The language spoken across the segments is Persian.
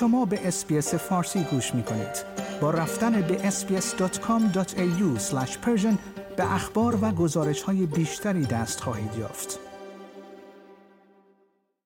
شما به اسپیس فارسی گوش می کنید. با رفتن به sbs.com.au به اخبار و گزارش های بیشتری دست خواهید یافت.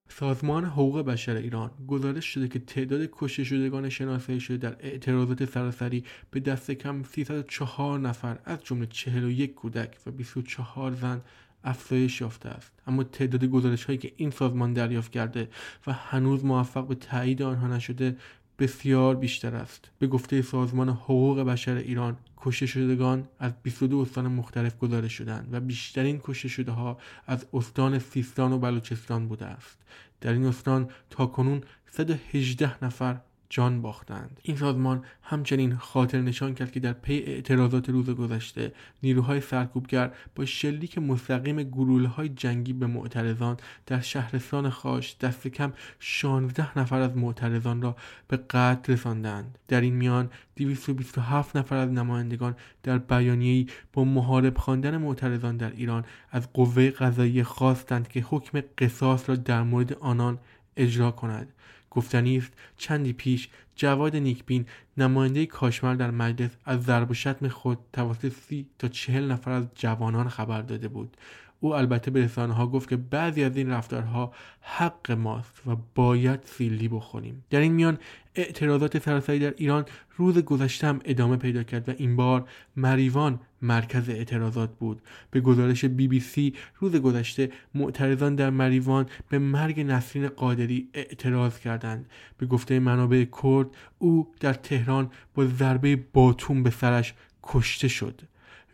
سازمان حقوق بشر ایران گزارش شده که تعداد کشته شدگان شناسایی شده در اعتراضات سراسری به دست کم 304 نفر از جمله 41 کودک و 24 زن افزایش یافته است. اما تعداد گزارش هایی که این سازمان دریافت کرده و هنوز موفق به تایید آنها نشده بسیار بیشتر است. به گفته سازمان حقوق بشر ایران کشته شدگان از 22 استان مختلف گزارش شدند و بیشترین کشته شده ها از استان سیستان و بلوچستان بوده است. در این استان تا کنون 118 نفر جان باختند. این سازمان همچنین خاطر نشان کرد که در پی اعتراضات روز گذشته نیروهای سرکوبگر با شلیک مستقیم گروه های جنگی به معترضان در شهرستان خاش دست کم 16 نفر از معترضان را به قتل رساندند. در این میان 227 نفر از نمایندگان در بیانیه‌ای با محارب خواندن معترضان در ایران از قوه قضایی خواستند که حکم قصاص را در مورد آنان اجرا کند. گفتنی چندی پیش جواد نیکبین نماینده کاشمر در مجلس از ضرب و شتم خود توسط سی تا چهل نفر از جوانان خبر داده بود. او البته به رسانه گفت که بعضی از این رفتارها حق ماست و باید سیلی بخوریم. در این میان اعتراضات سراسری در ایران روز گذشته هم ادامه پیدا کرد و این بار مریوان مرکز اعتراضات بود. به گزارش بی بی سی روز گذشته معترضان در مریوان به مرگ نسرین قادری اعتراض کردند. به گفته منابع کرد او در تهران با ضربه باتوم به سرش کشته شد.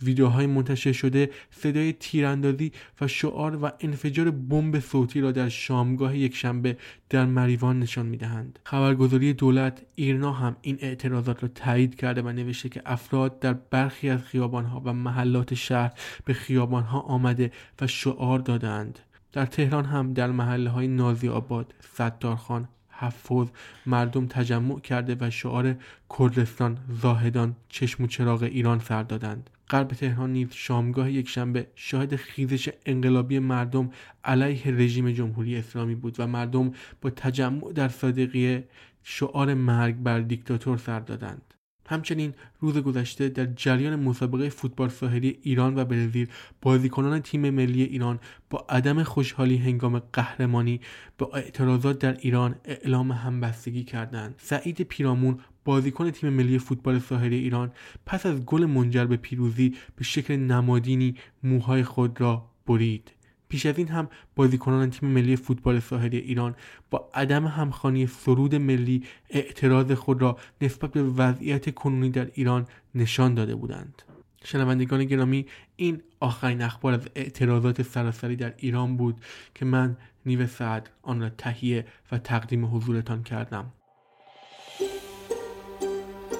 ویدیوهای منتشر شده صدای تیراندازی و شعار و انفجار بمب صوتی را در شامگاه یکشنبه در مریوان نشان می‌دهند. خبرگزاری دولت ایرنا هم این اعتراضات را تایید کرده و نوشته که افراد در برخی از خیابانها و محلات شهر به خیابانها آمده و شعار دادند در تهران هم در محله های نازی آباد، ستارخان، حفظ مردم تجمع کرده و شعار کردستان زاهدان چشم و چراغ ایران سر دادند. غرب تهران نیز شامگاه یکشنبه شاهد خیزش انقلابی مردم علیه رژیم جمهوری اسلامی بود و مردم با تجمع در صادقیه شعار مرگ بر دیکتاتور سر دادند. همچنین روز گذشته در جریان مسابقه فوتبال ساحلی ایران و برزیل بازیکنان تیم ملی ایران با عدم خوشحالی هنگام قهرمانی با اعتراضات در ایران اعلام همبستگی کردند. سعید پیرامون بازیکن تیم ملی فوتبال ساحلی ایران پس از گل منجر به پیروزی به شکل نمادینی موهای خود را برید. پیش از این هم بازیکنان تیم ملی فوتبال ساحلی ایران با عدم همخوانی سرود ملی اعتراض خود را نسبت به وضعیت کنونی در ایران نشان داده بودند. شنوندگان گرامی این آخرین اخبار از اعتراضات سراسری در ایران بود که من نیو سعد آن را تهیه و تقدیم حضورتان کردم.